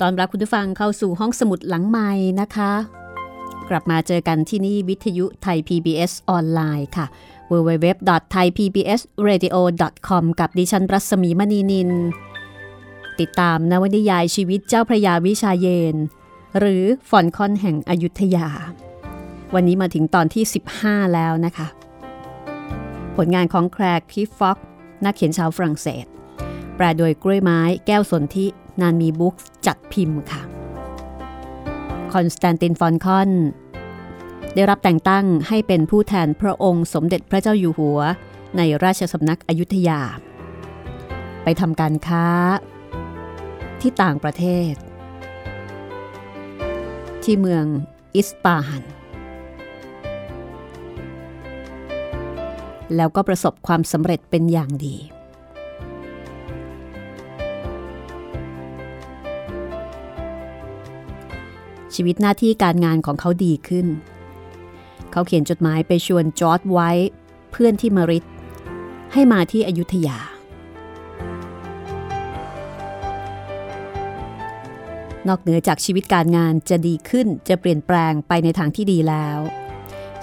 ตอนรับคุณผู้ฟังเข้าสู่ห้องสมุดหลังไม้นะคะ กลับมาเจอกันที่นี่วิทยุไทย PBS ออนไลน์ค่ะ www.thaipbsradio.com กับดิฉันรัศมีมณีนิน ติดตามนวนิยายชีวิตเจ้าพระยาวิชาเยน หรือฟอนคอนแห่งอยุธยา วันนี้มาถึงตอนที่ 15 แล้วนะคะ ผลงานของแครกคิฟฟ็อกนักเขียนชาวฝรั่งเศส แปลโดยกล้วยไม้แก้วสนธินานมีบุ๊คส์จัดพิมพ์ค่ะ คอนสแตนตินฟอลคอน ได้รับแต่งตั้งให้เป็นผู้แทนพระองค์สมเด็จพระเจ้าอยู่หัว ในราชสำนักอยุธยา ไปทำการค้า ที่ต่างประเทศ ที่เมืองอิสปาฮันแล้วก็ประสบความสำเร็จเป็นอย่างดี ชีวิตหน้าที่การงานของเขาดีขึ้น เขาเขียนจดหมายไปชวนจอร์ดไว้เพื่อนที่มาริดให้มาที่อยุธยา นอกเหนือจากชีวิตการงานจะดีขึ้นจะเปลี่ยนแปลงไปในทางที่ดีแล้ว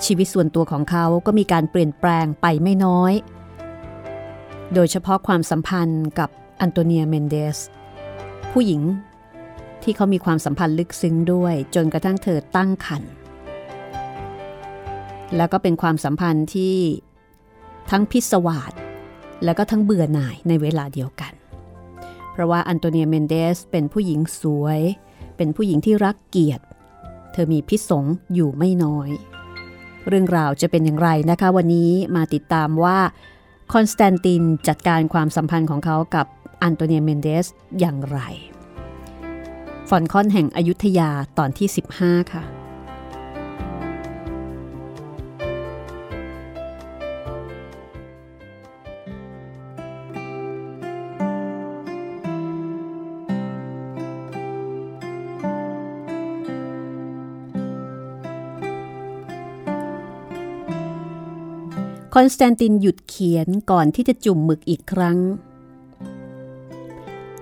ชีวิตส่วนตัวของเขาก็มีการเปลี่ยนแปลงไปไม่น้อย โดยเฉพาะความสัมพันธ์กับอันโตเนียเมนเดส ผู้หญิง ที่เขามีความสัมพันธ์ลึกซึ้งด้วย จนกระทั่งเธอตั้งครรภ์แล้วก็เป็นความสัมพันธ์ที่ทั้งพิศวาสแล้วก็ทั้งเบื่อหน่ายในเวลาเดียวกัน เพราะว่าอันโตเนียเมนเดสเป็นผู้หญิงสวย เป็นผู้หญิงที่รักเกียรติ เธอมีพิษสงอยู่ไม่น้อย เรื่องราวจะเป็นอย่างไรนะคะ วันนี้มาติดตามว่าคอนสแตนตินจัดการความสัมพันธ์ของเขากับอันโตเนียเมนเดสอย่างไร ฟอลคอนแห่งอยุธยาตอนที่ 15 ค่ะ คอนสแตนตินหยุดเขียนก่อนที่จะจุ่มหมึกอีกครั้ง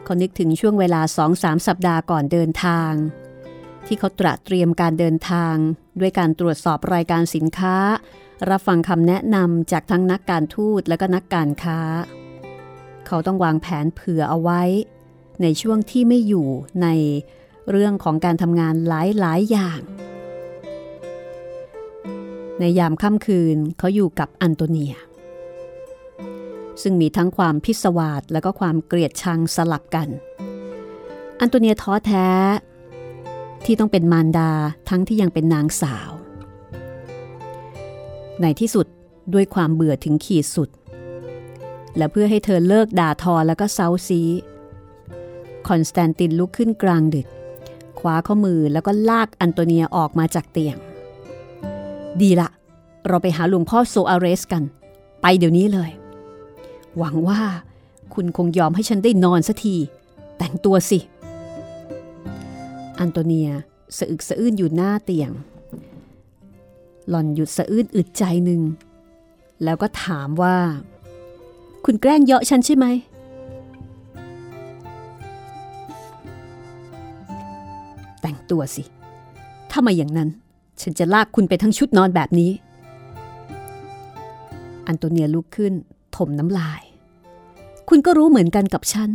เขานึกถึงช่วงเวลาสองสามสัปดาห์ก่อนเดินทาง ที่เขาตระเตรียมการเดินทาง ด้วยการตรวจสอบรายการสินค้า รับฟังคำแนะนำจากทั้งนักการทูตและก็นักการค้า เขาต้องวางแผนเผื่อเอาไว้ ในช่วงที่ไม่อยู่ในเรื่องของการทำงานหลายๆอย่าง ในยามค่ำคืนเขาอยู่กับอันโตเนีย ซึ่งมีทั้งความพิศวาสและก็ความเกลียดชังสลับกัน อันโตเนียท้อแท้ ที่ต้องเป็นมารดาทั้งที่ยังเป็นนางสาว ในที่สุดด้วยความเบื่อถึงขีดสุด และเพื่อให้เธอเลิกด่าทอแล้วก็เซ้าซี้คอนสแตนตินลุกขึ้นกลางดึกคว้าข้อมือแล้วก็ลากอันโตเนียออกมาจากเตียง ดีละ เราไปหาหลวงพ่อโซอาเรสกัน ไปเดี๋ยวนี้เลย หวังว่าคุณคงยอมให้ฉันได้นอนสักที แต่งตัวสิ อันโตเนียสะอึกสะอื้นอยู่หน้าเตียง หล่อนหยุดสะอื้นอึดใจหนึ่ง แล้วก็ถามว่า คุณแกล้งเยาะฉันใช่ไหม แต่งตัวสิ ถ้าไม่อย่างนั้น ฉันจะลากคุณไปทั้งชุดนอนแบบนี้ อันโตเนียลุกขึ้น ถมน้ำลาย คุณก็รู้เหมือนกันกับฉัน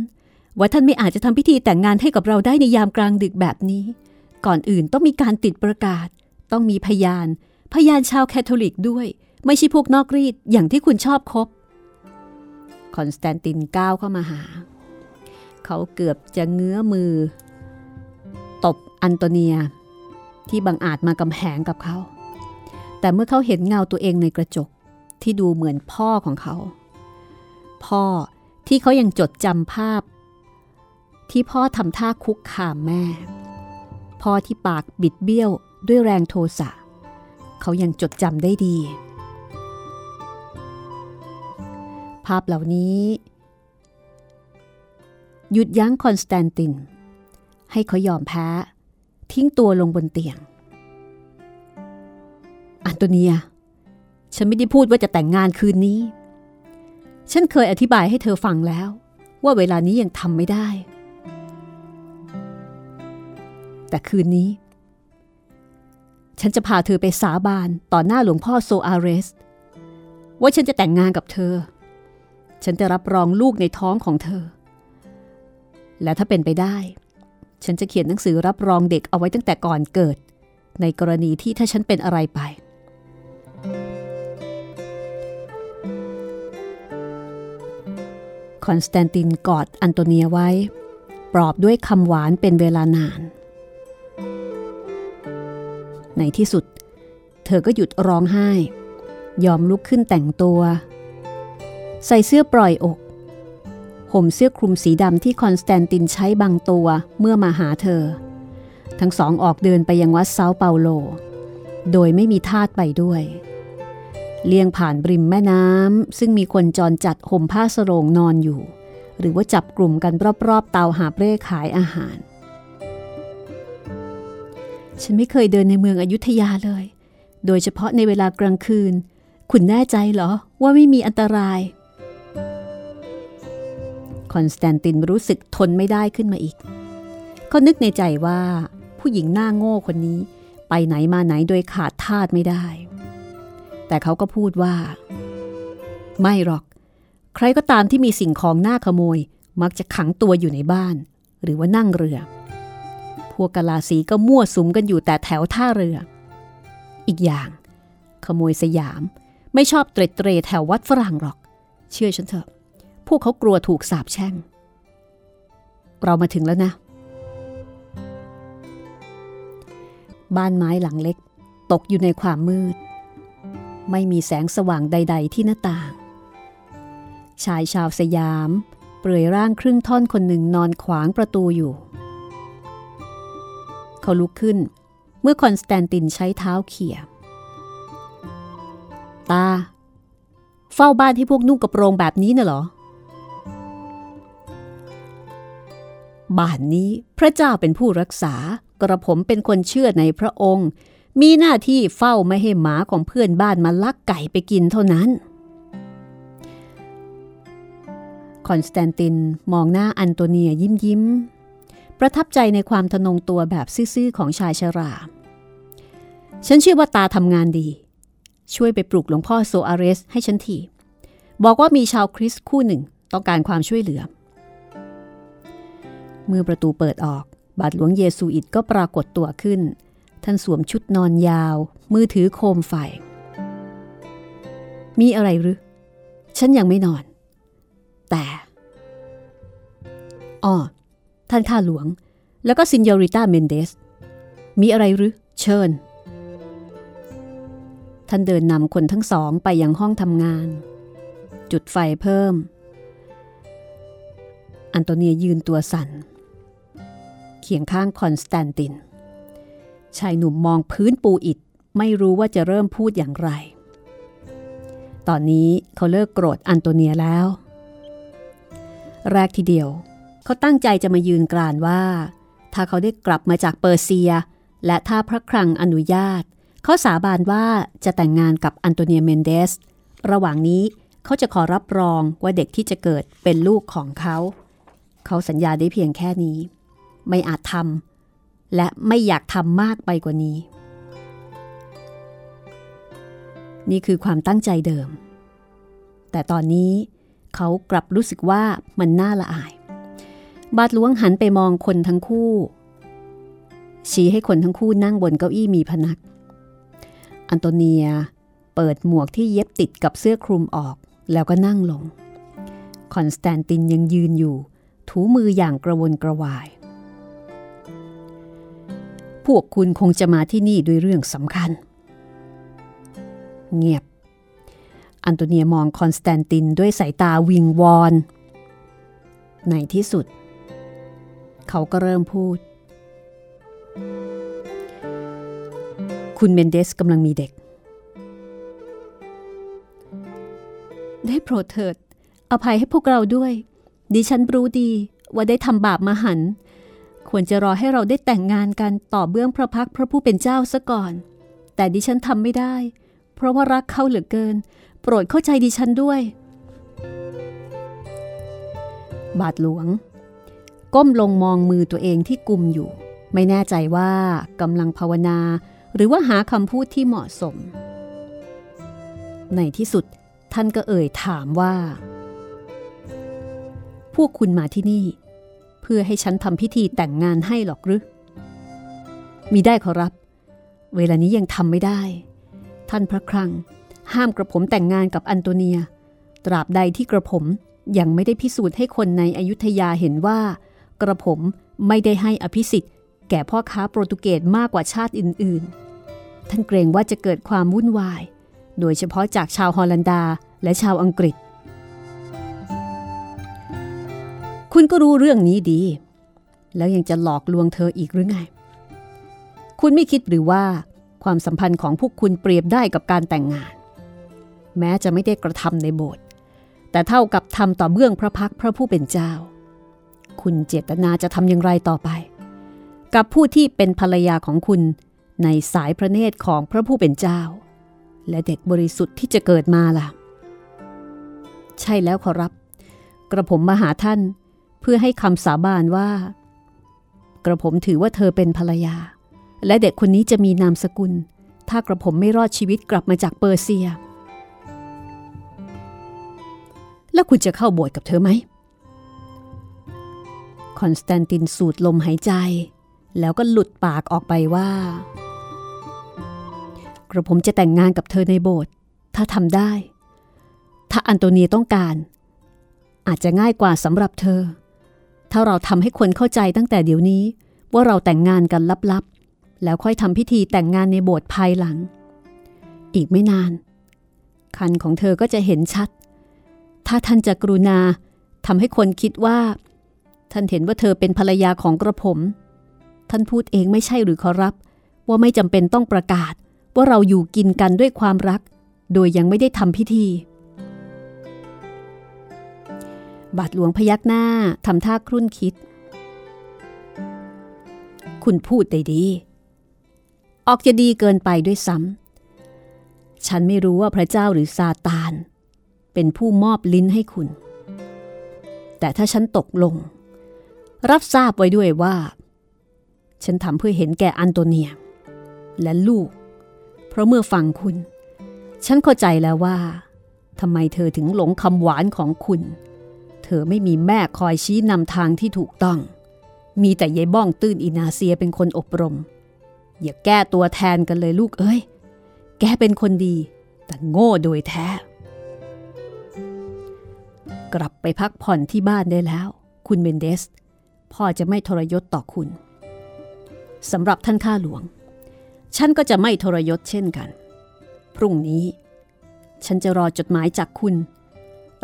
ว่าท่านไม่อาจจะทำพิธีแต่งงานให้กับเราได้ในยามกลางดึกแบบนี้ ก่อนอื่นต้องมีการติดประกาศ ต้องมีพยาน พยานชาวคาทอลิกด้วย ไม่ใช่พวกนอกรีตอย่างที่คุณชอบคบ คอนสแตนตินก้าวเข้ามาหา เขาเกือบจะเงื้อมือ ตบอันโตเนีย ที่บังอาจมากำแหงกับเขา แต่เมื่อเขาเห็นเงาตัวเองในกระจกที่ดูเหมือนพ่อของเขา พ่อ ที่เขายังจดจำภาพ ที่พ่อทำท่าคุกคามแม่ พ่อที่ปากบิดเบี้ยวด้วยแรงโทสะเขายังจดจำได้ดี ภาพเหล่านี้ หยุดยั้งคอนสแตนติน ให้เขายอมแพ้ ทิ้งตัวลงบนเตียง อันโตเนีย ฉันไม่ได้พูดว่าจะแต่งงานคืนนี้ ฉันเคยอธิบายให้เธอฟังแล้ว ว่าเวลานี้ยังทำไม่ได้ แต่คืนนี้ ฉันจะพาเธอไปสาบานต่อหน้าหลวงพ่อโซอาเรส ว่าฉันจะแต่งงานกับเธอ ฉันจะรับรองลูกในท้องของเธอ และถ้าเป็นไปได้ ฉันจะเขียนหนังสือรับรองเด็กเอาไว้ตั้งแต่ก่อนเกิด ในกรณีที่ถ้าฉันเป็นอะไรไป คอนสแตนตินกอดอันโตเนียไว้ ปลอบด้วยคำหวานเป็นเวลานาน ในที่สุด เธอก็หยุดร้องไห้ ยอมลุกขึ้นแต่งตัว ใส่เสื้อปล่อยอกห่มเสื้อคลุมสีดำที่คอนสแตนตินใช้บังตัวเมื่อมาหาเธอ ทั้งสองออกเดินไปยังวัดเซาเปาโล โดยไม่มีทาสไปด้วย เลี่ยงผ่านบริมแม่น้ำซึ่งมีคนจรจัดห่มผ้าสรงนอนอยู่ หรือว่าจับกลุ่มกันรอบๆ เตาหาบเร่ขายอาหาร ฉันไม่เคยเดินในเมืองอยุธยาเลย โดยเฉพาะในเวลากลางคืน คุณแน่ใจเหรอว่าไม่มีอันตราย คอนสแตนตินรู้สึกทนไม่ได้ขึ้นมาอีก ก็นึกในใจว่า ผู้หญิงหน้าโง่คนนี้ ไปไหนมาไหนโดยขาดทาสไม่ได้ แต่เขาก็พูดว่า ไม่หรอก ใครก็ตามที่มีสิ่งของหน้าขโมย มักจะขังตัวอยู่ในบ้าน หรือว่านั่งเรือ พวกกะลาสีก็มั่วสุมกันอยู่แต่แถวท่าเรือ อีกอย่าง ขโมยสยามไม่ชอบเตร็ดเตรแถววัดฝรั่งหรอก เชื่อฉันเถอะ พวกเขากลัวถูกสาปแช่ง เรามาถึงแล้วนะ บ้านไม้หลังเล็ก ตกอยู่ในความมืด ไม่มีแสงสว่างใด ๆ ที่หน้าต่าง ชายชาวสยาม เปลือยร่างครึ่งท่อนคนหนึ่งนอนขวางประตูอยู่ เขาลุกขึ้น เมื่อคอนสแตนตินใช้เท้าเขี่ยตา เฝ้าบ้านให้พวกนุ่งกระโปรงแบบนี้น่ะเหรอ บ้านนี้พระเจ้าเป็นผู้รักษากระผมเป็นคนเชื่อในพระองค์ มีหน้าที่เฝ้าไม่ให้หมาของเพื่อนบ้านมาลักไก่ไปกินเท่านั้น คอนสแตนตินมองหน้าอันโตเนียยิ้มยิ้ม ประทับใจในความทนงตัวแบบซื่อๆของชายชรา ฉันเชื่อว่าตาทำงานดี ช่วยไปปลุกหลวงพ่อโซอาเรสให้ฉันทีบอกว่ามีชาวคริสต์คู่หนึ่งต้องการความช่วยเหลือ เมื่อประตูเปิดออก บาทหลวงเยซูอิตก็ปรากฏตัวขึ้น ท่านสวมชุดนอนยาว มือถือโคมไฟ มีอะไรหรือ ฉันยังไม่นอน แต่อ้อท่านข้าหลวง แล้วก็ซินยอริต้าเมนเดส มีอะไรหรือ เชิญ ท่านเดินนำคนทั้งสองไปยังห้องทำงาน จุดไฟเพิ่ม อันโตเนียยืนตัวสั่น เคียงข้างคอนสแตนติน ชายหนุ่มมองพื้นปูอิฐไม่รู้ว่าจะเริ่มพูดอย่างไร ตอนนี้เขาเลิกโกรธอันโตเนียแล้ว แรกทีเดียว เขาตั้งใจจะมายืนกรานว่า ถ้าเขาได้กลับมาจากเปอร์เซีย และถ้าพระครังอนุญาต เขาสาบานว่าจะแต่งงานกับอันโตเนียเมนเดส ระหว่างนี้เขาจะขอรับรองว่าเด็กที่จะเกิดเป็นลูกของเขา เขาสัญญาได้เพียงแค่นี้ ไม่อาจทำ และไม่อยากทำมากไปกว่านี้ นี่คือความตั้งใจเดิม แต่ตอนนี้เขากลับรู้สึกว่ามันน่าละอาย บาทหลวงหันไปมองคนทั้งคู่ ชี้ให้คนทั้งคู่นั่งบนเก้าอี้มีพนัก อันโตเนียเปิดหมวกที่เย็บติดกับเสื้อคลุมออกแล้วก็นั่งลง คอนสแตนตินยังยืนอยู่ ถูมืออย่างกระวนกระวาย พวกคุณคงจะมาที่นี่ด้วยเรื่องสำคัญ เงียบ อันโตเนียมองคอนสแตนตินด้วยสายตาวิงวอน ในที่สุด เขาก็เริ่มพูด คุณเมนเดสกำลังมีเด็ก ได้โปรดเถิด อภัยให้พวกเราด้วย ดิฉันรู้ดีว่าได้ทำบาปมาหัน ควรจะรอให้เราได้แต่งงานกันต่อเบื้องพระพักพระผู้เป็นเจ้าซะก่อน แต่ดิฉันทำไม่ได้ เพราะว่ารักเขาเหลือเกิน โปรดเข้าใจดิฉันด้วย บาทหลวง ก้มลงมองมือตัวเองที่กุมอยู่ ไม่แน่ใจว่ากำลังภาวนา หรือว่าหาคำพูดที่เหมาะสม ในที่สุดท่านก็เอ่ยถามว่า พวกคุณมาที่นี่ พื่อพื่อให้ฉันทำพิธีแต่งงานให้หรอกหรือมีได้ขอรับ เวลานี้ยังทำไม่ได้ ท่านพระครัง ห้ามกระผมแต่งงานกับอันโตเนีย ตราบใดที่กระผมยังไม่ได้พิสูจน์ให้คนในอยุธยาเห็นว่า กระผมไม่ได้ให้อภิสิทธิ์ แก่พ่อค้าโปรตุเกสมากกว่าชาติอื่น ๆ ท่านเกรงว่าจะเกิดความวุ่นวาย โดยเฉพาะจากชาวฮอลันดาและชาวอังกฤษ คุณก็รู้เรื่องนี้ดี แล้วยังจะหลอกลวงเธออีกหรือไง คุณไม่คิดหรือว่าความสัมพันธ์ของพวกคุณเปรียบได้กับการแต่งงาน แม้จะไม่ได้กระทำในโบสถ์แต่เท่ากับทำต่อเบื้องพระพักพระผู้เป็นเจ้า คุณเจตนาจะทำอย่างไรต่อไป กับผู้ที่เป็นภรรยาของคุณในสายพระเนตรของพระผู้เป็นเจ้า และเด็กบริสุทธิ์ที่จะเกิดมาล่ะ ใช่แล้วขอรับ กระผมมาหาท่าน เพื่อให้คำสาบานว่า กระผมถือว่าเธอเป็นภรรยา และเด็กคนนี้จะมีนามสกุล ถ้ากระผมไม่รอดชีวิตกลับมาจากเปอร์เซีย แล้วคุณจะเข้าโบสถ์กับเธอไหมคอนสแตนตินสูดลมหายใจ แล้วก็หลุดปากออกไปว่า กระผมจะแต่งงานกับเธอในโบสถ์ถ้าทำได้ ถ้าอันโตเนียต้องการ อาจจะง่ายกว่าสำหรับเธอ ถ้าเราทำให้คนเข้าใจตั้งแต่เดี๋ยวนี้ ว่าเราแต่งงานกันลับๆ แล้วค่อยทำพิธีแต่งงานในโบสถ์ภายหลัง อีกไม่นาน คันของเธอก็จะเห็นชัด ถ้าท่านจะกรุณาทำให้คนคิดว่า ท่านเห็นว่าเธอเป็นภรรยาของกระผม ท่านพูดเองไม่ใช่หรือขอรับ ว่าไม่จำเป็นต้องประกาศ ว่าเราอยู่กินกันด้วยความรัก โดยยังไม่ได้ทำพิธี บาทหลวงพยักหน้าทำท่าครุ่นคิด คุณพูดได้ดี ออกจะดีเกินไปด้วยซ้ำ ฉันไม่รู้ว่าพระเจ้าหรือซาตาน เป็นผู้มอบลิ้นให้คุณ แต่ถ้าฉันตกลง รับทราบไว้ด้วยว่า ฉันทำเพื่อเห็นแก่อันโตเนีย และลูก เพราะเมื่อฟังคุณ ฉันเข้าใจแล้วว่าทำไมเธอถึงหลงคำหวานของคุณ อไม่มีแม่คอยชี้นำทางที่ถูกต้อง มีแต่ยายบ้องตื้นอินาเซียเป็นคนอบรม อย่าแก้ตัวแทนกันเลยลูกเอ้ย แกเป็นคนดี แต่โง่โดยแท้ กลับไปพักผ่อนที่บ้านได้แล้ว คุณเบนเดส พ่อจะไม่ทรยศต่อคุณสำหรับท่านข้าหลวง ฉันก็จะไม่ทรยศเช่นกัน พรุ่งนี้ ฉันจะรอจดหมายจากคุณ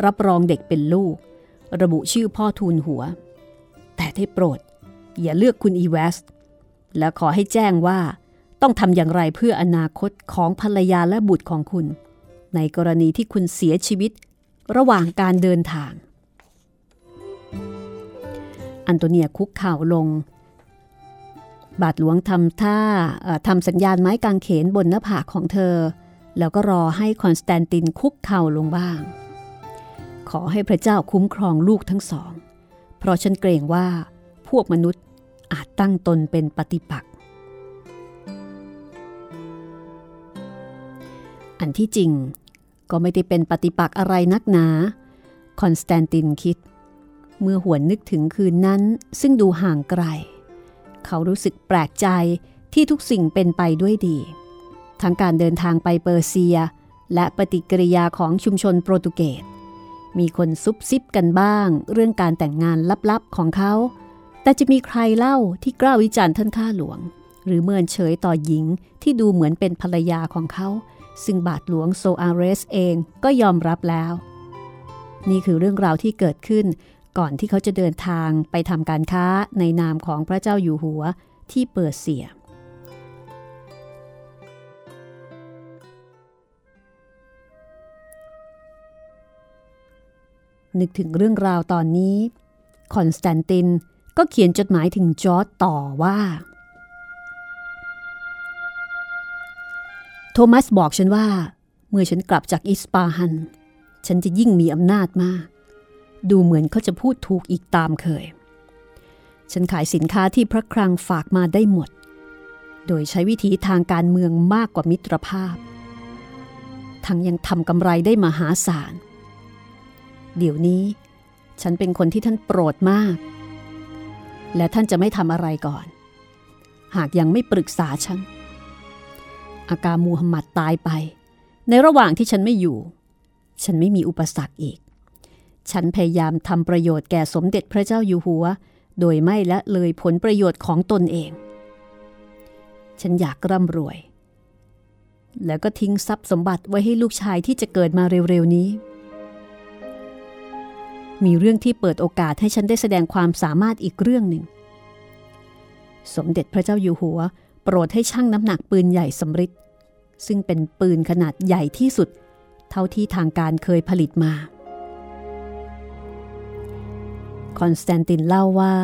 รับรองเด็กเป็นลูก ระบุชื่อพ่อทูลหัว แต่ได้โปรด อย่าเลือกคุณอีเวส และขอให้แจ้งว่าต้องทำอย่างไรเพื่ออนาคตของภรรยาและบุตรของคุณ ในกรณีที่คุณเสียชีวิต ระหว่างการเดินทาง อันโตเนียคุกเข่าลง บาทหลวงทำท่าทำสัญญาณไม้กางเขนบนหน้าผากของเธอ แล้วก็รอให้คอนสแตนตินคุกเข่าลงบ้าง ขอให้พระเจ้าคุ้มครองลูกทั้งสอง เพราะฉันเกรงว่าพวกมนุษย์อาจตั้งตนเป็นปฏิปักษ์ อันที่จริงก็ไม่ได้เป็นปฏิปักษ์อะไรนักหนา คอนสแตนตินคิด เมื่อหวนนึกถึงคืนนั้นซึ่งดูห่างไกล เขารู้สึกแปลกใจที่ทุกสิ่งเป็นไปด้วยดี ทั้งการเดินทางไปเปอร์เซีย และปฏิกิริยาของชุมชนโปรตุเกส มีคนซุบซิบกันบ้าง เรื่องการแต่งงานลับๆของเขา แต่จะมีใครเล่าที่กล้าวิจารณ์ท่านข้าหลวง หรือเมินเฉยต่อหญิงที่ดูเหมือนเป็นภรรยาของเขา ซึ่งบาทหลวงโซอาเรสเองก็ยอมรับแล้ว นี่คือเรื่องราวที่เกิดขึ้น ก่อนที่เขาจะเดินทางไปทำการค้าในนามของพระเจ้าอยู่หัวที่เปอร์เซีย นึกถึงเรื่องราวตอนนี้ คอนสแตนตินก็เขียนจดหมายถึงจอร์จต่อว่า โทมัสบอกฉันว่า เมื่อฉันกลับจากอิสปาฮัน ฉันจะยิ่งมีอำนาจมาก ดูเหมือนเขาจะพูดถูกอีกตามเคย ฉันขายสินค้าที่พระคลังฝากมาได้หมด โดยใช้วิธีทางการเมืองมากกว่ามิตรภาพ ทั้งยังทำกำไรได้มหาศาลเเดี๋ยวนี้ ฉันเป็นคนที่ท่านโปรดมาก และท่านจะไม่ทำอะไรก่อน หากยังไม่ปรึกษาฉัน อากามูฮัมหมัดตายไป ในระหว่างที่ฉันไม่อยู่ ฉันไม่มีอุปสรรคอีก ฉันพยายามทำประโยชน์แก่สมเด็จพระเจ้าอยู่หัว โดยไม่ละเลยผลประโยชน์ของตนเอง ฉันอยากร่ำรวยแล้วก็ทิ้งทรัพย์สมบัติไว้ให้ลูกชายที่จะเกิดมาเร็วๆนี้ มีเรื่องที่เปิดโอกาสให้ฉันได้แสดงความสามารถอีกเรื่องหนึ่ง สมเด็จพระเจ้าอยู่หัว โปรดให้ชั่งน้ำหนักปืนใหญ่สำริดซึ่งเป็นปืนขนาดใหญ่ที่สุด เท่าที่ทางการเคยผลิตมา คอนสแตนตินเล่าว่า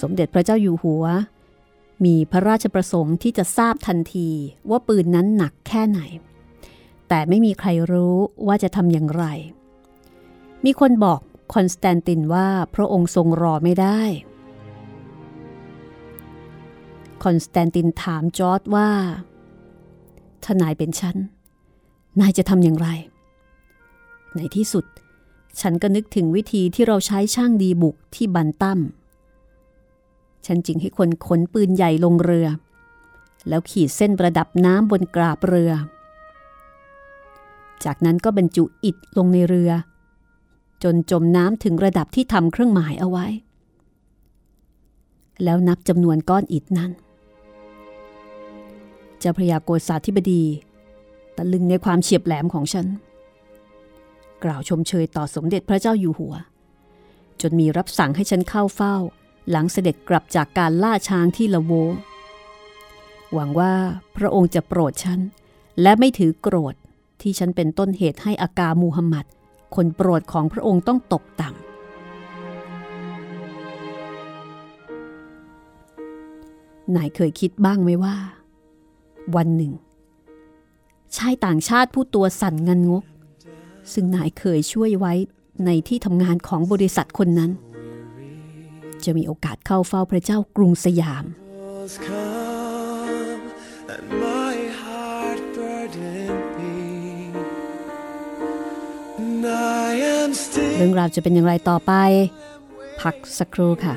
สมเด็จพระเจ้าอยู่หัว มีพระราชประสงค์ที่จะทราบทันทีว่าปืนนั้นหนักแค่ไหน แต่ไม่มีใครรู้ว่าจะทำอย่างไร มีคนบอกคอนสแตนตินว่าพระองค์ทรงรอไม่ได้ คอนสแตนตินถามจอร์จว่า ถ้านายเป็นฉัน นายจะทำอย่างไร ในที่สุด ฉันก็นึกถึงวิธีที่เราใช้ช่างดีบุกที่บันตั้ม ฉันจึงให้คนขนปืนใหญ่ลงเรือ แล้วขีดเส้นประดับน้ำบนกราบเรือ จากนั้นก็บรรจุอิฐลงในเรือ จนจมน้ำถึงระดับที่ทำเครื่องหมายเอาไว้ แล้วนับจำนวนก้อนอิฐนั้นเจ้าพระยาโกษาธิบดี ตะลึงในความเฉียบแหลมของฉัน กล่าวชมเชยต่อสมเด็จพระเจ้าอยู่หัว จนมีรับสั่งให้ฉันเข้าเฝ้า หลังเสด็จกลับจากการล่าช้างที่ละโว หวังว่าพระองค์จะโปรดฉัน และไม่ถือโกรธ ที่ฉันเป็นต้นเหตุให้อากามูฮัมหมัด คนโปรดของพระองค์ต้องตกต่ำนายเคยคิดบ้างไหมว่า วันหนึ่ง ชายต่างชาติผู้ตัวสั่นงันงก ซึ่งนายเคยช่วยไว้ในที่ทำงานของบริษัทคนนั้น จะมีโอกาสเข้าเฝ้าพระเจ้ากรุงสยาม and my เรื่องราวจะเป็นอย่างไรต่อไป พักสักครู่ค่ะ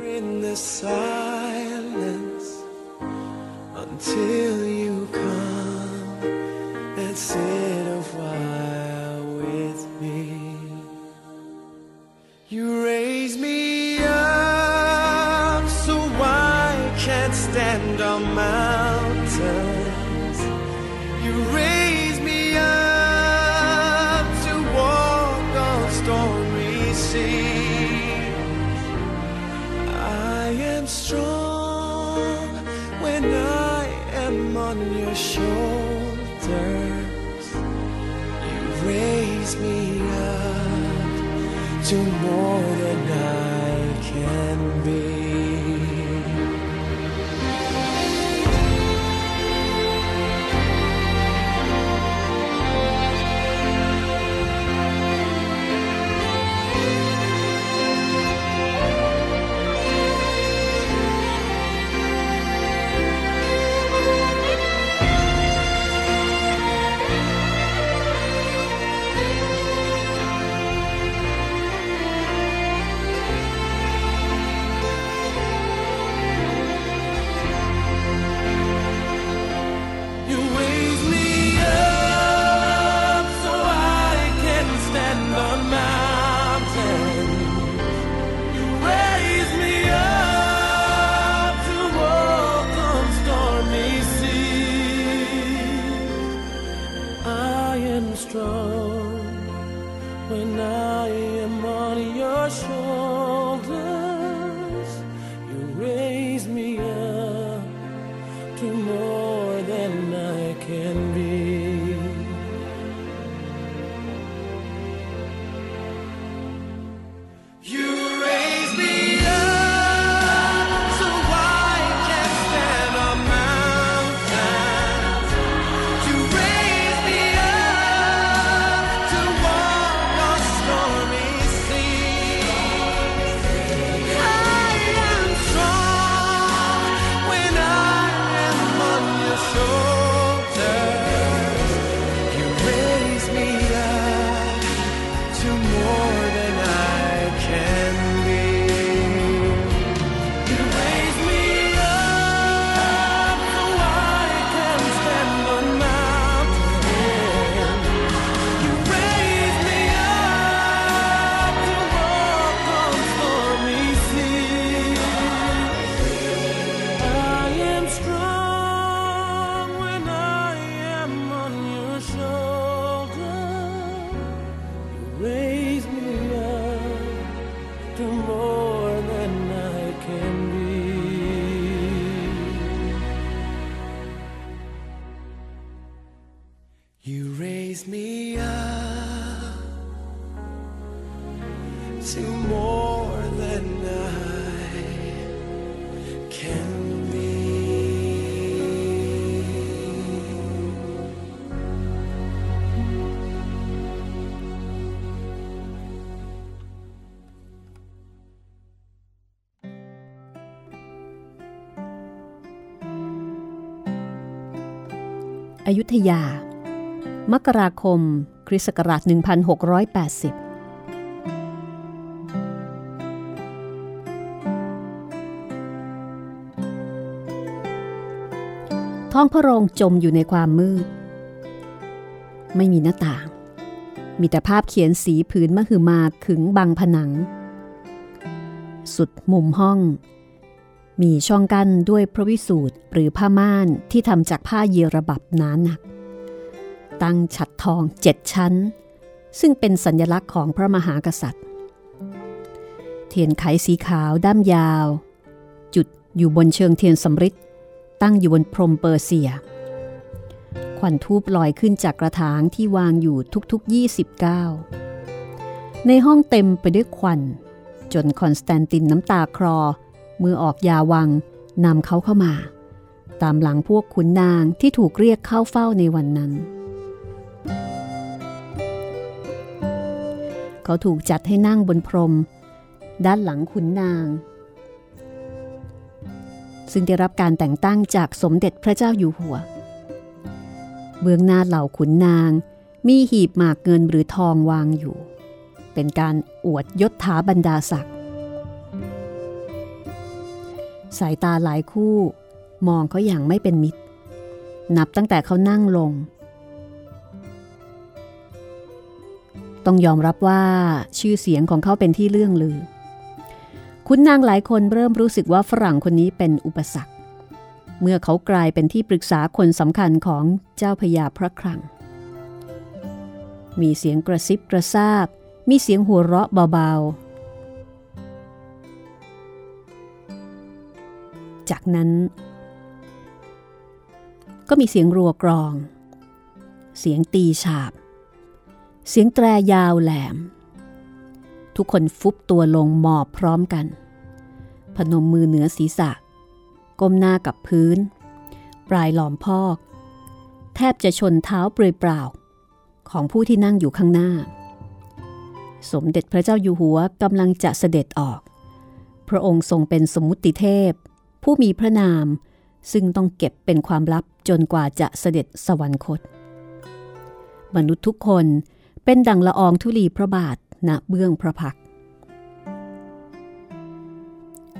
อยุธยา มกราคม คริสต์ศักราช 1680ท้องพระโรงจมอยู่ในความมืด ไม่มีหน้าต่าง มีแต่ภาพเขียนสีผืนมหึมาขึงบังผนัง สุดมุมห้อง มีช่องกั้นด้วยพระวิสูตรหรือผ้าม่านที่ทำจากผ้าเยระบับหนาหนัก ตั้งฉัดทองเจ็ดชั้น ซึ่งเป็นสัญลักษณ์ของพระมหากษัตริย์ เทียนไขสีขาวด้ามยาว จุดอยู่บนเชิงเทียนสำริดตั้งอยู่บนพรมเปอร์เซียควันทูบลอยขึ้นจากกระถางที่วางอยู่ทุกๆ 29 ในห้องเต็มไปด้วยควัน จนคอนสแตนตินน้ำตาคลอ มื่อออกยาวังนำเขาเข้ามา ตามหลังพวกขุนนางที่ถูกเรียกเข้าเฝ้าในวันนั้น เขาถูกจัดให้นั่งบนพรม ด้านหลังขุนนาง ซึ่งได้รับการแต่งตั้งจากสมเด็จพระเจ้าอยู่หัว เบื้องหน้าเหล่าขุนนางมีหีบหมากเงินหรือทองวางอยู่ เป็นการอวดยศถาบรรดาศักดิ์ สายตาหลายคู่ มองเขาอย่างไม่เป็นมิตร นับตั้งแต่เขานั่งลง ต้องยอมรับว่าชื่อเสียงของเขาเป็นที่เลื่องลือ คุณนางหลายคนเริ่มรู้สึกว่าฝรั่งคนนี้เป็นอุปสรรค เมื่อเขากลายเป็นที่ปรึกษาคนสำคัญของเจ้าพญาพระคลัง มีเสียงกระซิบกระซาบ มีเสียงหัวเราะเบาๆ จากนั้น ก็มีเสียงรัวกรอง เสียงตีฉาบ เสียงแตรยาวแหลม ทุกคนฟุบตัวลงหมอบพร้อมกัน พนมมือเหนือศีรษะ ก้มหน้ากับพื้น ปลายหลอมพอก แทบจะชนเท้าเปลือยเปล่า ของผู้ที่นั่งอยู่ข้างหน้า สมเด็จพระเจ้าอยู่หัวกำลังจะเสด็จออกพระองค์ทรงเป็นสมมุติเทพ ผู้มีพระนาม ซึ่งต้องเก็บเป็นความลับจนกว่าจะเสด็จสวรรคต มนุษย์ทุกคนเป็นดังละอองธุลีพระบาทณเบื้องพระพัก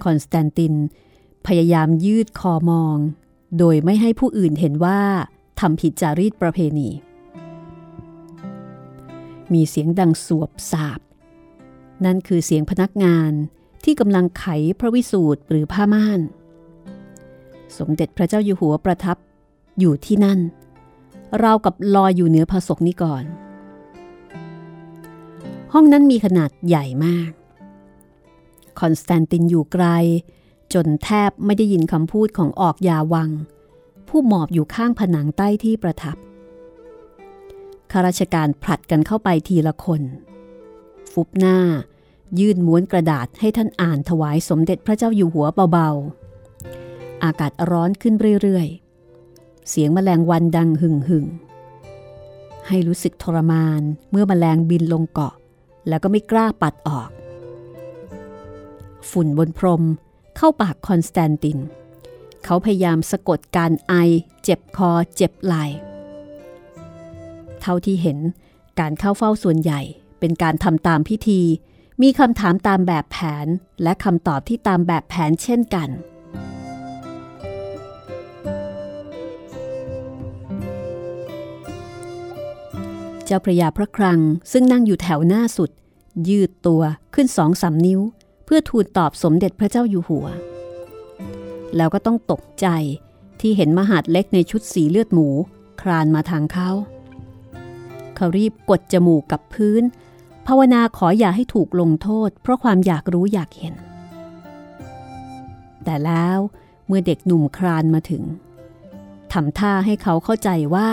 คอนสแตนติน พยายามยืดคอมอง โดยไม่ให้ผู้อื่นเห็นว่าทำผิดจารีตประเพณี มีเสียงดังสวบสาบ นั่นคือเสียงพนักงานที่กำลังไขพระวิสูตรหรือผ้าม่าน สมเด็จพระเจ้าอยู่หัวประทับอยู่ที่นั่น เรากับลอยอยู่เหนือพระศกนิกรห้องนั้นมีขนาดใหญ่มาก คอนสแตนตินอยู่ไกล จนแทบไม่ได้ยินคำพูดของออกยาวัง ผู้หมอบอยู่ข้างผนังใต้ที่ประทับข้าราชการผลัดกันเข้าไปทีละคน ฟุบหน้า ยื่นม้วนกระดาษให้ท่านอ่านถวายสมเด็จพระเจ้าอยู่หัวเบาๆ อากาศร้อนขึ้นเรื่อยๆ เสียงแมลงวันดังหึ่งหึ่งให้รู้สึกทรมานเมื่อแมลงบินลงเกาะ แล้วก็ไม่กล้าปัดออก ฝุ่นบนพรมเข้าปากคอนสแตนติน เขาพยายามสะกดการไอ เจ็บคอเจ็บไหล่เท่าที่เห็นการเข้าเฝ้าส่วนใหญ่เป็นการทำตามพิธี มีคำถามตามแบบแผนและคำตอบที่ตามแบบแผนเช่นกันเจ้าพระยาพระครังซึ่งนั่งอยู่แถวหน้าสุด ยืดตัวขึ้นสองสามนิ้ว เพื่อทูลตอบสมเด็จพระเจ้าอยู่หัว แล้วก็ต้องตกใจที่เห็นมหาดเล็กในชุดสีเลือดหมู คลานมาทางเขาเขารีบกดจมูกกับพื้น ภาวนาขออย่าให้ถูกลงโทษ เพราะความอยากรู้อยากเห็น แต่แล้วเมื่อเด็กหนุ่มครานมาถึงทำท่าให้เขาเข้าใจว่า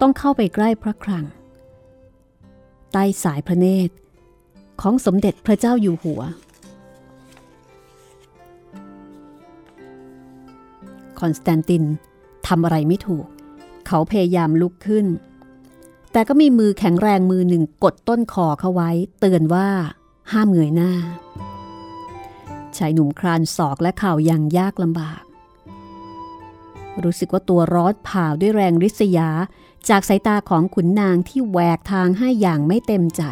ต้องเข้าไปใกล้พระครัง ใต้สายพระเนตร ของสมเด็จพระเจ้าอยู่หัว คอนสแตนตินทำอะไรไม่ถูก เขาพยายามลุกขึ้น แต่ก็มีมือแข็งแรงมือหนึ่งกดต้นคอเขาไว้ เตือนว่าห้ามเงยหน้าชายหนุ่มครานศอกและเข่าอยังยากลำบาก รู้สึกว่าตัวร้อนผ่าด้วยแรงริษยา จากสายตาของขุนนางที่แหวกทางให้อย่างไม่เต็มใจ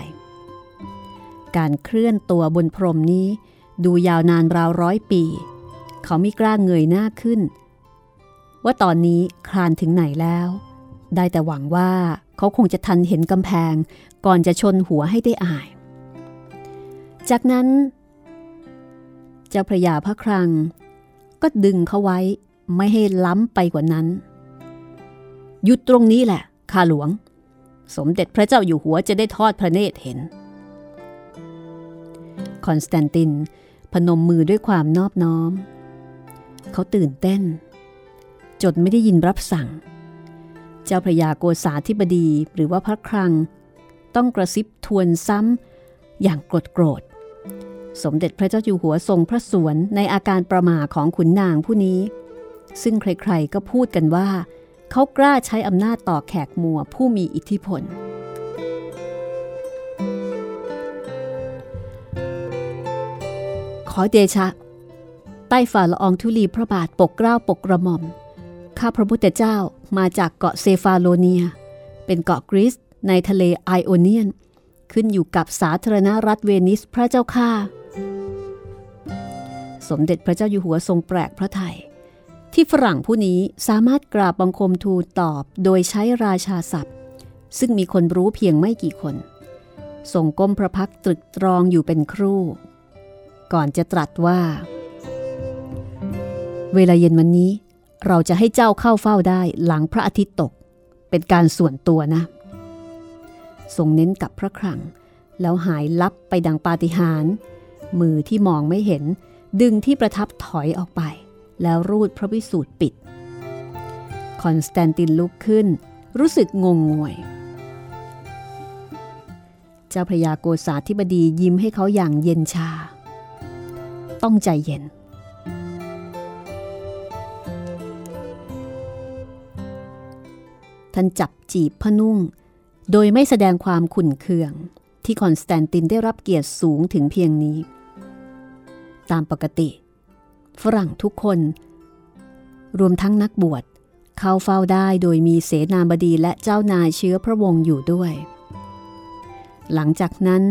การเคลื่อนตัวบนพรมนี้ ดูยาวนานราวร้อยปี เขาไม่กล้าเงยหน้าขึ้น ว่าตอนนี้คลานถึงไหนแล้ว ได้แต่หวังว่าเขาคงจะทันเห็นกำแพงก่อนจะชนหัวให้ได้อาย จากนั้น เจ้าพระยาพระครัง ก็ดึงเขาไว้ไม่ให้ล้ำไปกว่านั้น หยุดตรงนี้แหละ ข้าหลวง สมเด็จพระเจ้าอยู่หัวจะได้ทอดพระเนตรเห็น คอนสแตนติน พนมมือด้วยความนอบน้อม เขาตื่นเต้นจนไม่ได้ยินรับสั่ง เจ้าพระยาโกษาธิบดีหรือว่าพระครัง ต้องกระซิบทวนซ้ำอย่างโกรธโกรธสมเด็จพระเจ้าอยู่หัวทรงพระสวนในอาการประมาของขุนนางผู้นี้ ซึ่งใครๆก็พูดกันว่า เขากล้าใช้อำนาจต่อแขกมัวผู้มีอิทธิพล ขอเดชะ ใต้ฝ่าละอองธุลีพระบาทปกเกล้าปกกระหม่อม ข้าพระพุทธเจ้ามาจากเกาะเซฟาโลเนีย เป็นเกาะกรีซในทะเลไอโอเนียน ขึ้นอยู่กับสาธารณรัฐเวนิสพระเจ้าข้าสมเด็จพระเจ้าอยู่หัวทรงแปลกพระไทย ที่ฝรั่งผู้นี้สามารถกราบบังคมทูลตอบโดยใช้ราชาศัพท์ ซึ่งมีคนรู้เพียงไม่กี่คนทรงก้มพระพักตรึกตรองอยู่เป็นครู่ ก่อนจะตรัสว่า เวลาเย็นวันนี้ เราจะให้เจ้าเข้าเฝ้าได้หลังพระอาทิตย์ตก เป็นการส่วนตัวนะ ทรงเน้นกับพระครัง แล้วหายลับไปดังปาฏิหาริย์มือที่มองไม่เห็นดึงที่ประทับถอยออกไป แล้วรูดพระวิสูตรปิด คอนสแตนตินลุกขึ้น รู้สึกงงงวย เจ้าพระยาโกษาธิบดียิ้มให้เขาอย่างเย็นชา ต้องใจเย็น ท่านจับจีบพนุ่ง โดยไม่แสดงความขุ่นเคือง ที่คอนสแตนตินได้รับเกียรติสูงถึงเพียงนี้ ตามปกติ ฝรั่งทุกคน รวมทั้งนักบวชเข้าเฝ้าได้โดยมีเสนาบดีและเจ้านายเชื้อพระวงศ์อยู่ด้วย หลังจากนั้น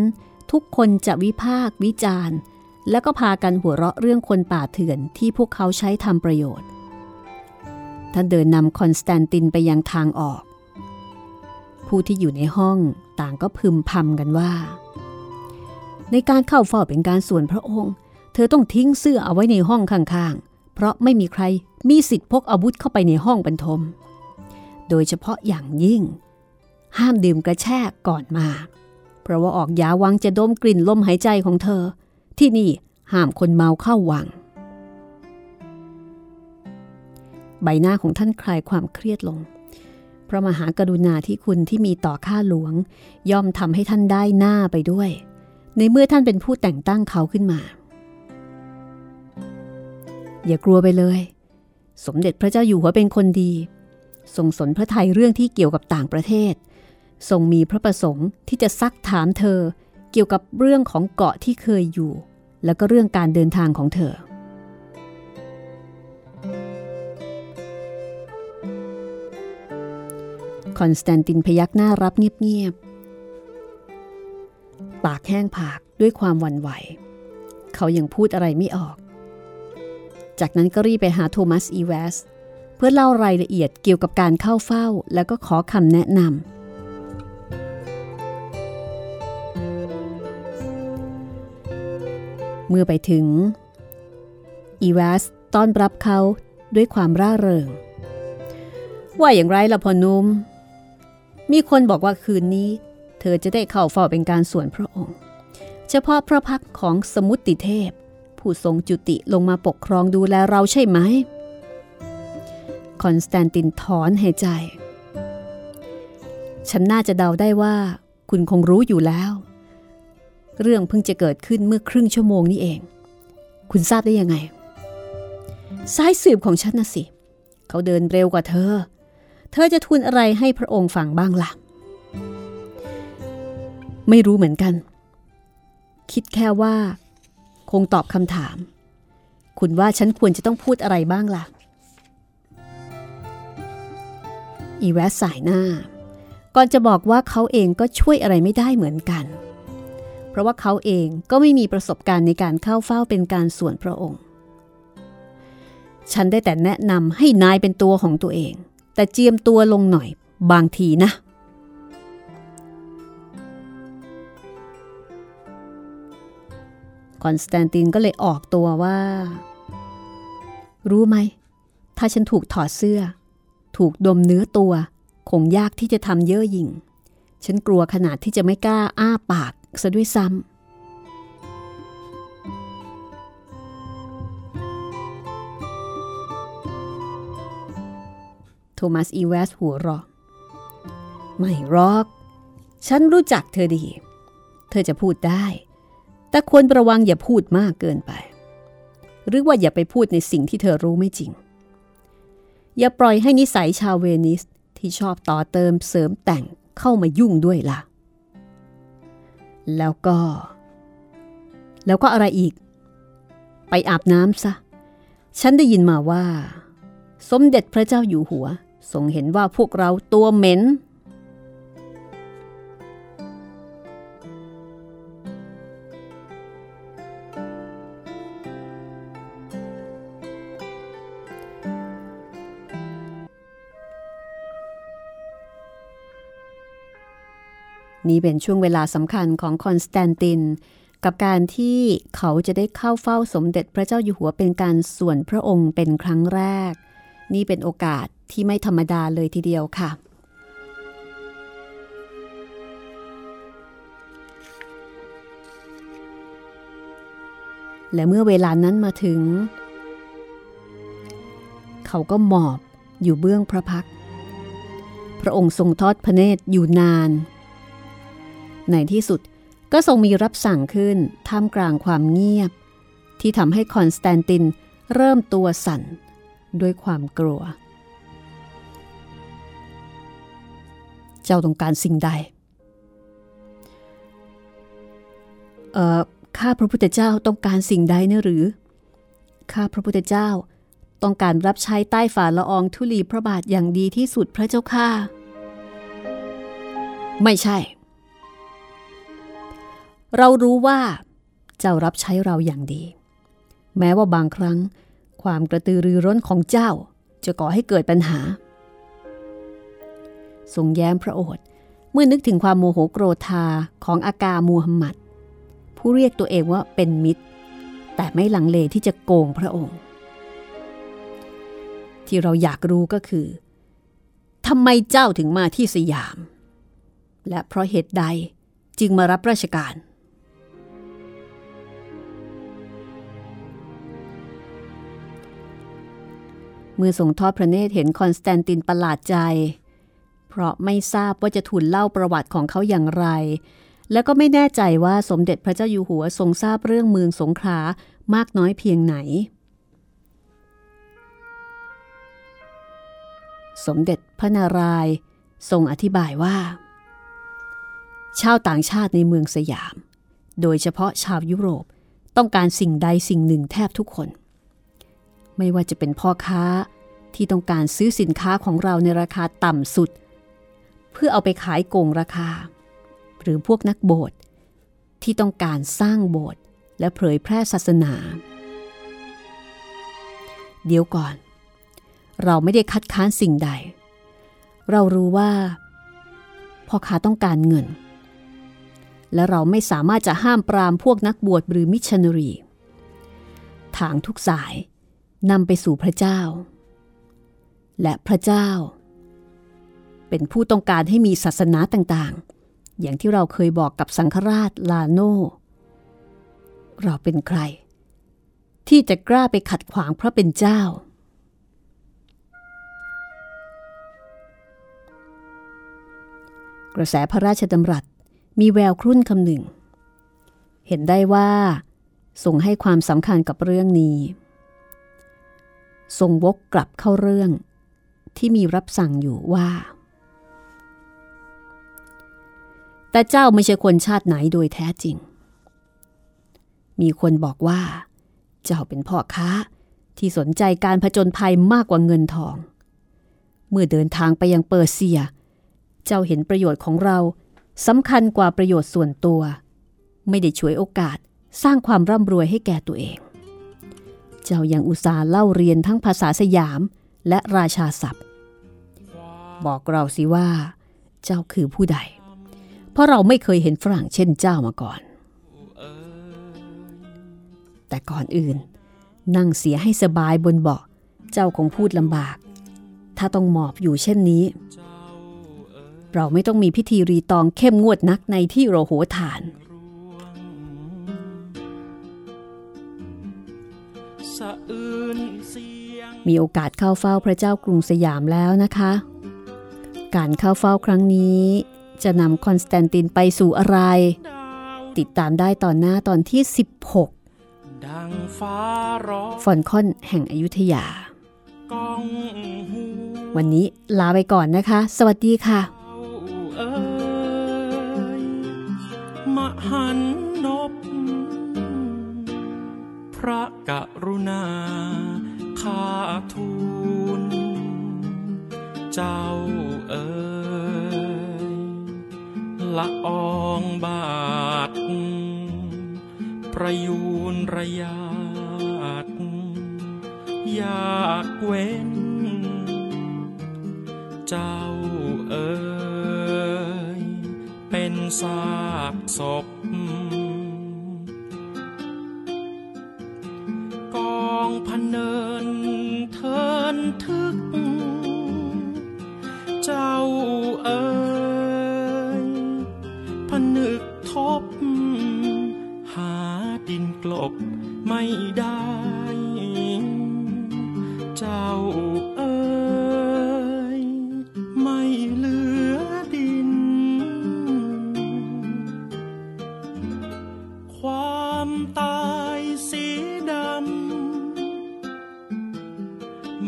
ทุกคนจะวิพากวิจารณ์ แล้วก็พากันหัวเราะเรื่องคนป่าเถื่อนที่พวกเขาใช้ทำประโยชน์ ท่านเดินนำคอนสแตนตินไปยังทางออก ผู้ที่อยู่ในห้องต่างก็พึมพำกันว่า ในการเข้าเฝ้าเป็นการส่วนพระองค์ เธอต้องทิ้งเสื้อเอาไว้ในห้องข้างๆ เพราะไม่มีใครมีสิทธิ์พกอาวุธเข้าไปในห้องบรรทม โดยเฉพาะอย่างยิ่ง ห้ามดื่มกระแช่ก่อนมา เพราะว่าออกยาวังจะดมกลิ่นลมหายใจของเธอ ที่นี่ห้ามคนเมาเข้าวัง ใบหน้าของท่านคลายความเครียดลงพระมหากรุณาที่คุณที่มีต่อข้าหลวง ย่อมทำให้ท่านได้หน้าไปด้วย ในเมื่อท่านเป็นผู้แต่งตั้งเขาขึ้นมา อย่ากลัวไปเลย สมเด็จพระเจ้าอยู่หัวเป็นคนดี ทรงสนพระทัยเรื่องที่เกี่ยวกับต่างประเทศ ทรงมีพระประสงค์ที่จะซักถามเธอเกี่ยวกับเรื่องของเกาะที่เคยอยู่ แล้วก็เรื่องการเดินทางของเธอ คอนสแตนตินพยักหน้ารับเงียบๆ ปากแห้งผากด้วยความวันไหว เขายังพูดอะไรไม่ออก จากนั้นก็รีบไปหาโทมัสอีเวสเพื่อเล่ารายละเอียดเกี่ยวกับการเข้าเฝ้าแล้วก็ขอคำแนะนำเมื่อไปถึง อีเวสต้อนรับเขาด้วยความร่าเริง ว่าอย่างไรล่ะพอนุ่ม มีคนบอกว่าคืนนี้ เธอจะได้เข้าเฝ้าเป็นการส่วนพระองค์ เฉพาะพระพักของสมุติเทพ ผู้ทรงจุติลงมาปกครองดูแลเราใช่ไหม คอนสแตนตินถอนหายใจ ฉันน่าจะเดาได้ว่า คุณคงรู้อยู่แล้ว เรื่องเพิ่งจะเกิดขึ้นเมื่อครึ่งชั่วโมงนี้เอง คุณทราบได้ยังไง สายสืบของฉันนะสิ เขาเดินเร็วกว่าเธอ เธอจะทูลอะไรให้พระองค์ฟังบ้างล่ะ ไม่รู้เหมือนกัน คิดแค่ว่า คงตอบคำถาม คุณว่าฉันควรจะต้องพูดอะไรบ้างล่ะ อีแวสสายหน้า ก่อนจะบอกว่าเขาเองก็ช่วยอะไรไม่ได้เหมือนกัน เพราะว่าเขาเองก็ไม่มีประสบการณ์ในการเข้าเฝ้าเป็นการส่วนพระองค์ ฉันได้แต่แนะนำให้นายเป็นตัวของตัวเอง แต่เจียมตัวลงหน่อยบางทีนะ คอนสแตนตินก็เลยออกตัวว่า รู้ไหม ถ้าฉันถูกถอดเสื้อ ถูกดมเนื้อตัว คงยากที่จะทำเย่อหยิ่ง ฉันกลัวขนาดที่จะไม่กล้าอ้าปากซะด้วยซ้ำโทมัสอีเวสหัวเราะไม่รอก ฉันรู้จักเธอดี เธอจะพูดได้ แต่ควรระวังอย่าพูดมากเกินไป หรือว่าอย่าไปพูดในสิ่งที่เธอรู้ไม่จริง อย่าปล่อยให้นิสัยชาวเวนิสที่ชอบต่อเติมเสริมแต่งเข้ามายุ่งด้วยล่ะ แล้วก็ แล้วก็อะไรอีก ไปอาบน้ำซะ ฉันได้ยินมาว่า สมเด็จพระเจ้าอยู่หัวทรงเห็นว่าพวกเราตัวเหม็น นี่เป็นช่วงเวลาสำคัญของคอนสแตนติน กับการที่เขาจะได้เข้าเฝ้าสมเด็จพระเจ้าอยู่หัวเป็นการส่วนพระองค์เป็นครั้งแรก นี่เป็นโอกาสที่ไม่ธรรมดาเลยทีเดียวค่ะและเมื่อเวลานั้นมาถึง เขาก็หมอบอยู่เบื้องพระพัก พระองค์ทรงทอดพระเนตรอยู่นาน ในที่สุดก็ทรงมีรับสั่งขึ้นท่ามกลางความเงียบ ที่ทำให้คอนสแตนตินเริ่มตัวสั่น ด้วยความกลัว เจ้าต้องการสิ่งใด เอ่อ ข้าพระพุทธเจ้าต้องการสิ่งใดเนะหรือ ข้าพระพุทธเจ้าต้องการรับใช้ใต้ฝ่าละอองธุลีพระบาทอย่างดีที่สุดพระเจ้าข้า ไม่ใช่ เรารู้ว่าเจ้ารับใช้เราอย่างดี แม้ว่าบางครั้ง ความกระตือรือร้นของเจ้าจะก่อให้เกิดปัญหา ทรงแย้มพระโอษฐ์เมื่อนึกถึงความโมโหโกรธาของอากามูฮัมหมัด ผู้เรียกตัวเองว่าเป็นมิตร แต่ไม่หลังเลที่จะโกงพระองค์ ที่เราอยากรู้ก็คือทำไมเจ้าถึงมาที่สยาม และเพราะเหตุใดจึงมารับราชการ เมื่อส่งทอดพระเนตรเห็นคอนสแตนตินประหลาดใจ เพราะไม่ทราบว่าจะทูลเล่าประวัติของเขาอย่างไร แล้วก็ไม่แน่ใจว่าสมเด็จพระเจ้าอยู่หัวทรงทราบเรื่องเมืองสงขลามากน้อยเพียงไหน สมเด็จพระนารายณ์ทรงอธิบายว่า ชาวต่างชาติในเมืองสยาม โดยเฉพาะชาวยุโรปต้องการสิ่งใดสิ่งหนึ่งแทบทุกคน ไม่ว่าจะเป็นพ่อค้าที่ต้องการซื้อสินค้าของเราในราคาต่ำสุด เพื่อเอาไปขายโกงราคา หรือพวกนักโบสถ์ที่ต้องการสร้างโบสถ์และเผยแพร่ศาสนา เดี๋ยวก่อน เราไม่ได้คัดค้านสิ่งใด เรารู้ว่าพ่อค้าต้องการเงิน และเราไม่สามารถจะห้ามปรามพวกนักบวชหรือมิชชันนารี ทางทุกสาย นำไปสู่พระเจ้า และพระเจ้า เป็นผู้ต้องการให้มีศาสนาต่างๆ อย่างที่เราเคยบอกกับสังฆราชลาโนเราเป็นใคร ที่จะกล้าไปขัดขวางพระเป็นเจ้า กระแสพระราชดำรัสมีแววครุ่นคำหนึ่ง เห็นได้ว่าทรงให้ความสำคัญกับเรื่องนี้ ทรงวกกลับเข้าเรื่อง ที่มีรับสั่งอยู่ว่า แต่เจ้าไม่ใช่คนชาติไหนโดยแท้จริง มีคนบอกว่า เจ้าเป็นพ่อค้าที่สนใจการผจญภัยมากกว่าเงินทอง เมื่อเดินทางไปยังเปอร์เซีย เจ้าเห็นประโยชน์ของเราสำคัญกว่าประโยชน์ส่วนตัว ไม่ได้ช่วยโอกาสสร้างความร่ำรวยให้แก่ตัวเอง เจ้ายังอุตส่าห์เล่าเรียนทั้งภาษาสยามและราชาศัพท์ บอกเราสิว่า เจ้าคือผู้ใด เพราะเราไม่เคยเห็นฝรั่งเช่นเจ้ามาก่อน แต่ก่อนอื่น นั่งเสียให้สบายบนเบาะเจ้าคงพูดลำบาก ถ้าต้องหมอบอยู่เช่นนี้ เราไม่ต้องมีพิธีรีตองเข้มงวดนักในที่โรโหฐาน มีโอกาสเข้าเฝ้าพระเจ้ากรุงสยามแล้วนะคะ การเข้าเฝ้าครั้งนี้จะนำคอนสแตนตินไปสู่อะไรดาวติดตามได้ตอนหน้าตอนที่ 16ดังฟ้าร้องฟอนคอนแห่งอยุธยาก้องหูวันนี้ลาไปก่อนนะคะ สวัสดีค่ะเอ้ยมหัน ระกรุณาข้าทูลเจ้าเอ๋ยละอองบาท ประยูนระยาดอยากเว้น เจ้าเอ๋ยเป็นซากศพ องพันเนินเทินทึก เจ้าเอ๋ยผนึกทบ หาดินกลบไม่ได้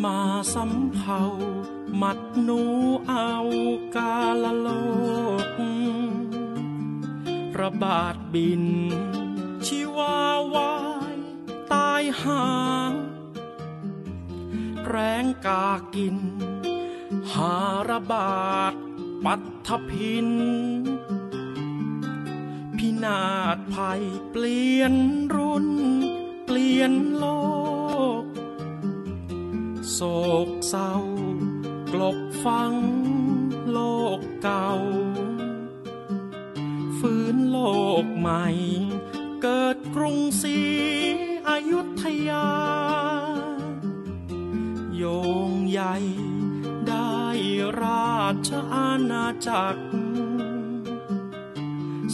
มาสำเภาหมัดหนูเอากาลโลก ระบาดบิน ชีวาวาย ตายหา แรงกากิน หาระบาด ปัทพิน พินาศภัยเปลี่ยนรุ่น เปลี่ยนโลก โศกเศร้ากลบฟังโลกเก่า ฟื้นโลกใหม่ เกิดกรุงศรีอยุธยา โยงใหญ่ได้ราชอาณาจักร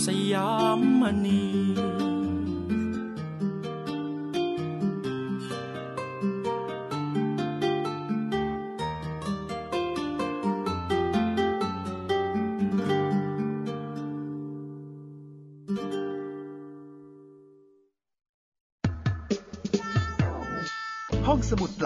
สยามมณี